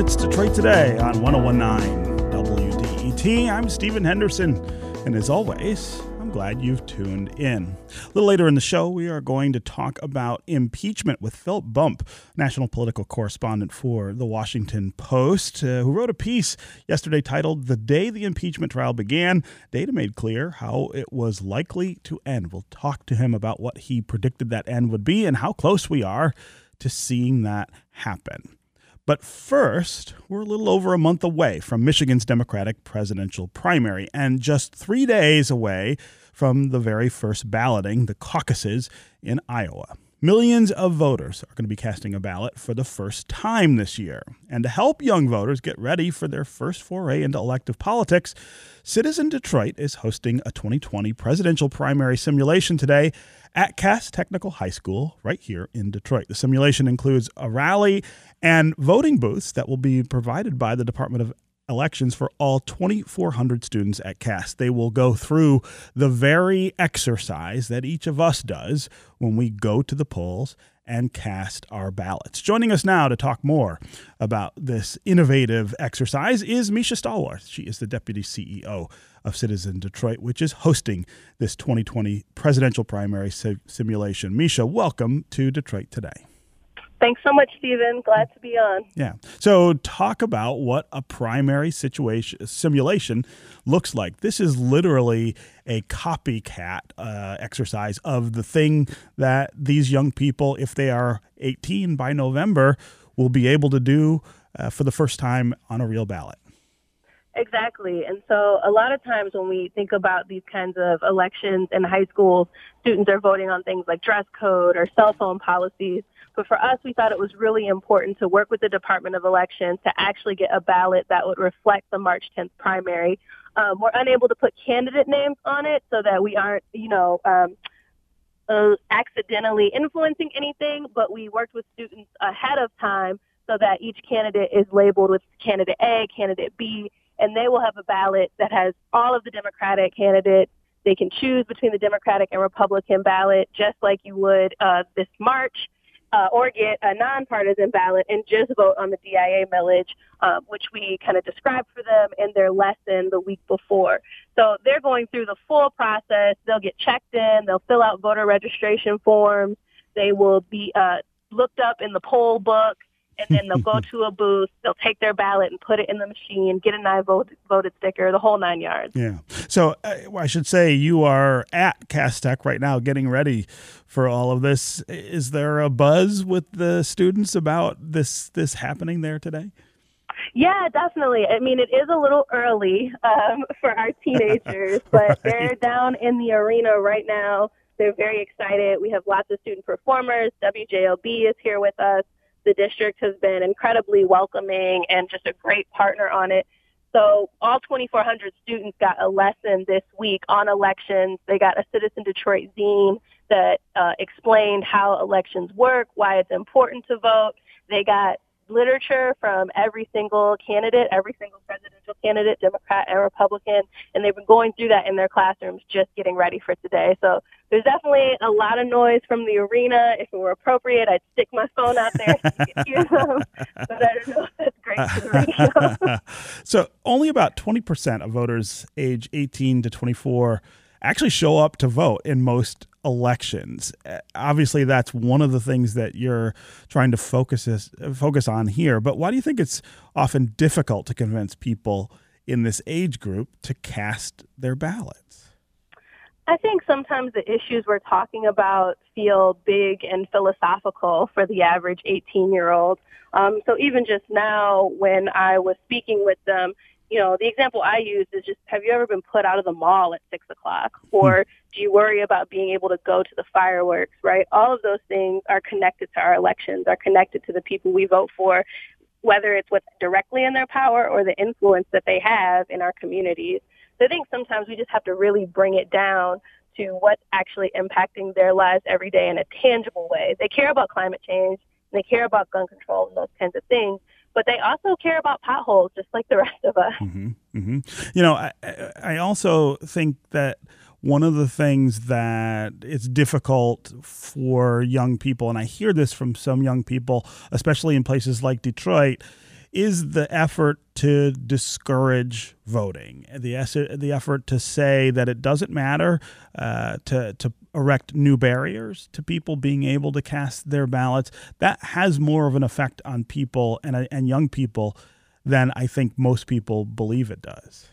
It's Detroit Today on 1019 WDET. I'm Stephen Henderson, and as always, I'm glad you've tuned in. A little later in the show, we are going to talk about impeachment with Philip Bump, national political correspondent for The Washington Post, uh, who wrote a piece yesterday titled The Day the Impeachment Trial Began. Data made clear how it was likely to end. We'll talk to him about what he predicted that end would be and how close we are to seeing that happen. But first, we're a little over a month away from Michigan's Democratic presidential primary and just three days away from the very first balloting, the caucuses in Iowa. Millions of voters are going to be casting a ballot for the first time this year. And to help young voters get ready for their first foray into elective politics, Citizen Detroit is hosting a 2020 presidential primary simulation today at Cass Technical High School right here in Detroit. The simulation includes a rally and voting booths that will be provided by the Department of elections for all 2,400 students at Cass. They will go through the very exercise that each of us does when we go to the polls and cast our ballots. Joining us now to talk more about this innovative exercise is Misha Stallworth. She is the deputy CEO of Citizen Detroit, which is hosting this 2020 presidential primary simulation. Misha, welcome to Detroit today. Thanks so much, Stephen. Glad to be on. Yeah. So, talk about what a primary situation simulation looks like. This is literally a copycat uh, exercise of the thing that these young people, if they are 18 by November, will be able to do uh, for the first time on a real ballot. Exactly. And so a lot of times when we think about these kinds of elections in high schools, students are voting on things like dress code or cell phone policies. But for us, we thought it was really important to work with the Department of Elections to actually get a ballot that would reflect the March 10th primary. Um, we're unable to put candidate names on it so that we aren't, you know, um, uh, accidentally influencing anything, but we worked with students ahead of time so that each candidate is labeled with candidate A, candidate B, and they will have a ballot that has all of the Democratic candidates. They can choose between the Democratic and Republican ballot just like you would uh, this March uh, or get a nonpartisan ballot and just vote on the DIA millage, um, which we kind of described for them in their lesson the week before. So they're going through the full process. They'll get checked in. They'll fill out voter registration forms. They will be uh, looked up in the poll book and then they'll go to a booth, they'll take their ballot and put it in the machine, get an I voted, voted sticker, the whole nine yards. Yeah. So uh, I should say you are at Cass Tech right now getting ready for all of this. Is there a buzz with the students about this this happening there today? Yeah, definitely. I mean, it is a little early um, for our teenagers, but right. they're down in the arena right now. They're very excited. We have lots of student performers. WJLB is here with us. The district has been incredibly welcoming and just a great partner on it. So all 2,400 students got a lesson this week on elections. They got a Citizen Detroit zine that uh, explained how elections work, why it's important to vote. They got literature from every single candidate, every single presidential candidate, Democrat and Republican, and they've been going through that in their classrooms just getting ready for today. So there's definitely a lot of noise from the arena. If it were appropriate, I'd stick my phone out there so you could hear them, but I don't know if that's great for the radio. so only about 20% of voters age 18 to 24 actually show up to vote in most elections. Uh, obviously, that's one of the things that you're trying to focus focus on here. But why do you think it's often difficult to convince people in this age group to cast their ballots? I think sometimes the issues we're talking about feel big and philosophical for the average 18 year old. Um, so even just now, when I was speaking with them, you know, the example I use is just have you ever been put out of the mall at six o'clock? Or hmm. do you worry about being able to go to the fireworks, right? All of those things are connected to our elections, are connected to the people we vote for, whether it's what's directly in their power or the influence that they have in our communities. So I think sometimes we just have to really bring it down to what's actually impacting their lives every day in a tangible way. They care about climate change, and they care about gun control and those kinds of things but they also care about potholes just like the rest of us. Mm-hmm, mm-hmm. You know, I, I also think that one of the things that it's difficult for young people, and I hear this from some young people, especially in places like Detroit, is the effort to discourage voting, the the effort to say that it doesn't matter, uh, to to erect new barriers to people being able to cast their ballots. That has more of an effect on people and uh, and young people than I think most people believe it does.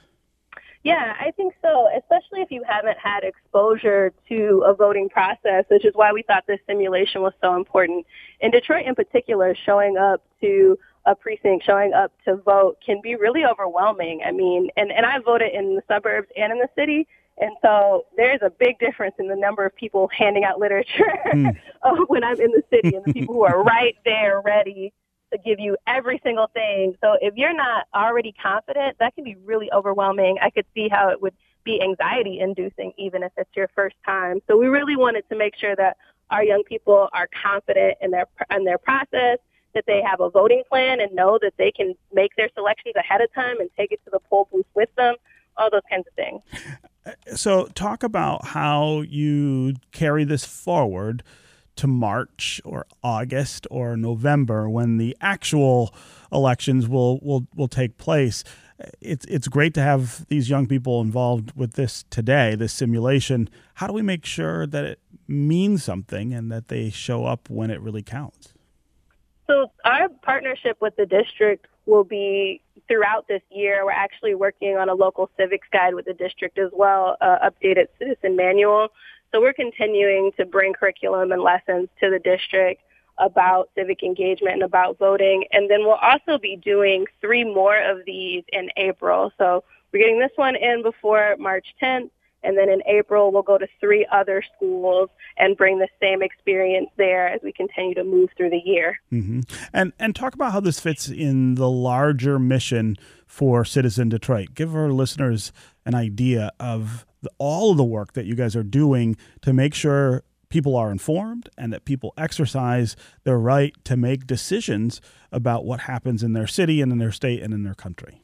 Yeah, I think so, especially if you haven't had exposure to a voting process, which is why we thought this simulation was so important. In Detroit in particular, showing up to a precinct, showing up to vote can be really overwhelming. I mean, and, and I voted in the suburbs and in the city. And so there's a big difference in the number of people handing out literature mm. when I'm in the city and the people who are right there ready to give you every single thing. So if you're not already confident, that can be really overwhelming. I could see how it would be anxiety inducing even if it's your first time. So we really wanted to make sure that our young people are confident in their in their process, that they have a voting plan and know that they can make their selections ahead of time and take it to the poll booth with them, all those kinds of things. So talk about how you carry this forward to March or August or November when the actual elections will will will take place. It's it's great to have these young people involved with this today, this simulation. How do we make sure that it means something and that they show up when it really counts? So our partnership with the district will be throughout this year. We're actually working on a local civics guide with the district as well, uh, updated citizen manual so we're continuing to bring curriculum and lessons to the district about civic engagement and about voting. And then we'll also be doing three more of these in April. So we're getting this one in before March 10th. And then in April, we'll go to three other schools and bring the same experience there as we continue to move through the year. Mm-hmm. And and talk about how this fits in the larger mission for Citizen Detroit. Give our listeners an idea of the, all of the work that you guys are doing to make sure people are informed and that people exercise their right to make decisions about what happens in their city and in their state and in their country.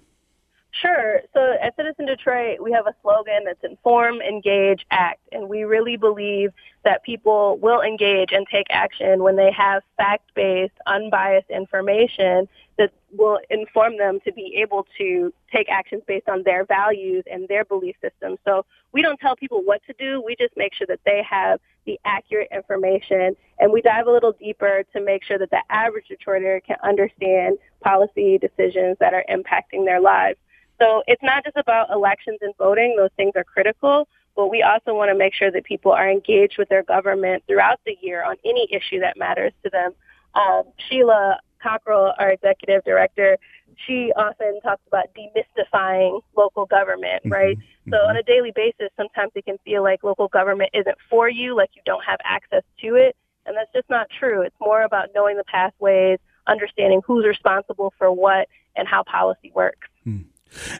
Sure. So at Citizen Detroit, we have a slogan that's inform, engage, act. And we really believe that people will engage and take action when they have fact-based, unbiased information that will inform them to be able to take actions based on their values and their belief system. So we don't tell people what to do. We just make sure that they have the accurate information and we dive a little deeper to make sure that the average Detroiter can understand policy decisions that are impacting their lives. So it's not just about elections and voting. Those things are critical, but we also want to make sure that people are engaged with their government throughout the year on any issue that matters to them. Um, Sheila Cockrel, our executive director, she often talks about demystifying local government, mm-hmm. right? Mm-hmm. So on a daily basis, sometimes it can feel like local government isn't for you, like you don't have access to it. And that's just not true. It's more about knowing the pathways, understanding who's responsible for what, and how policy works. Mm.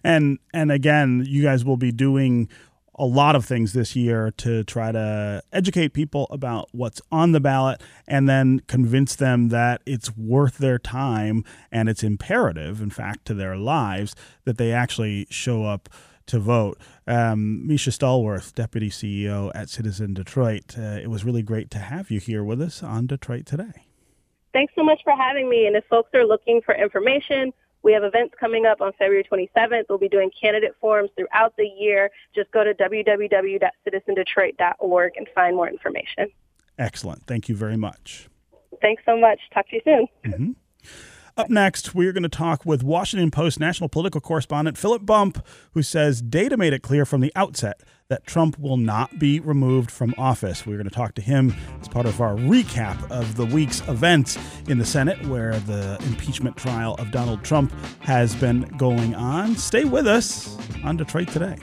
And and again, you guys will be doing a lot of things this year to try to educate people about what's on the ballot and then convince them that it's worth their time and it's imperative, in fact, to their lives that they actually show up to vote. Um, Mesha Stallworth, Deputy CEO at Citizen Detroit, uh, it was really great to have you here with us on Detroit Today. Thanks so much for having me. And if folks are looking for information, we have events coming up on February 27th. We'll be doing candidate forums throughout the year. Just go to www.citizendetroit.org and find more information. Excellent. Thank you very much. Thanks so much. Talk to you soon. Mm-hmm. Up next, we're going to talk with Washington Post national political correspondent Philip Bump, who says data made it clear from the outset that Trump will not be removed from office. We're going to talk to him as part of our recap of the week's events in the Senate, where the impeachment trial of Donald Trump has been going on. Stay with us on Detroit Today.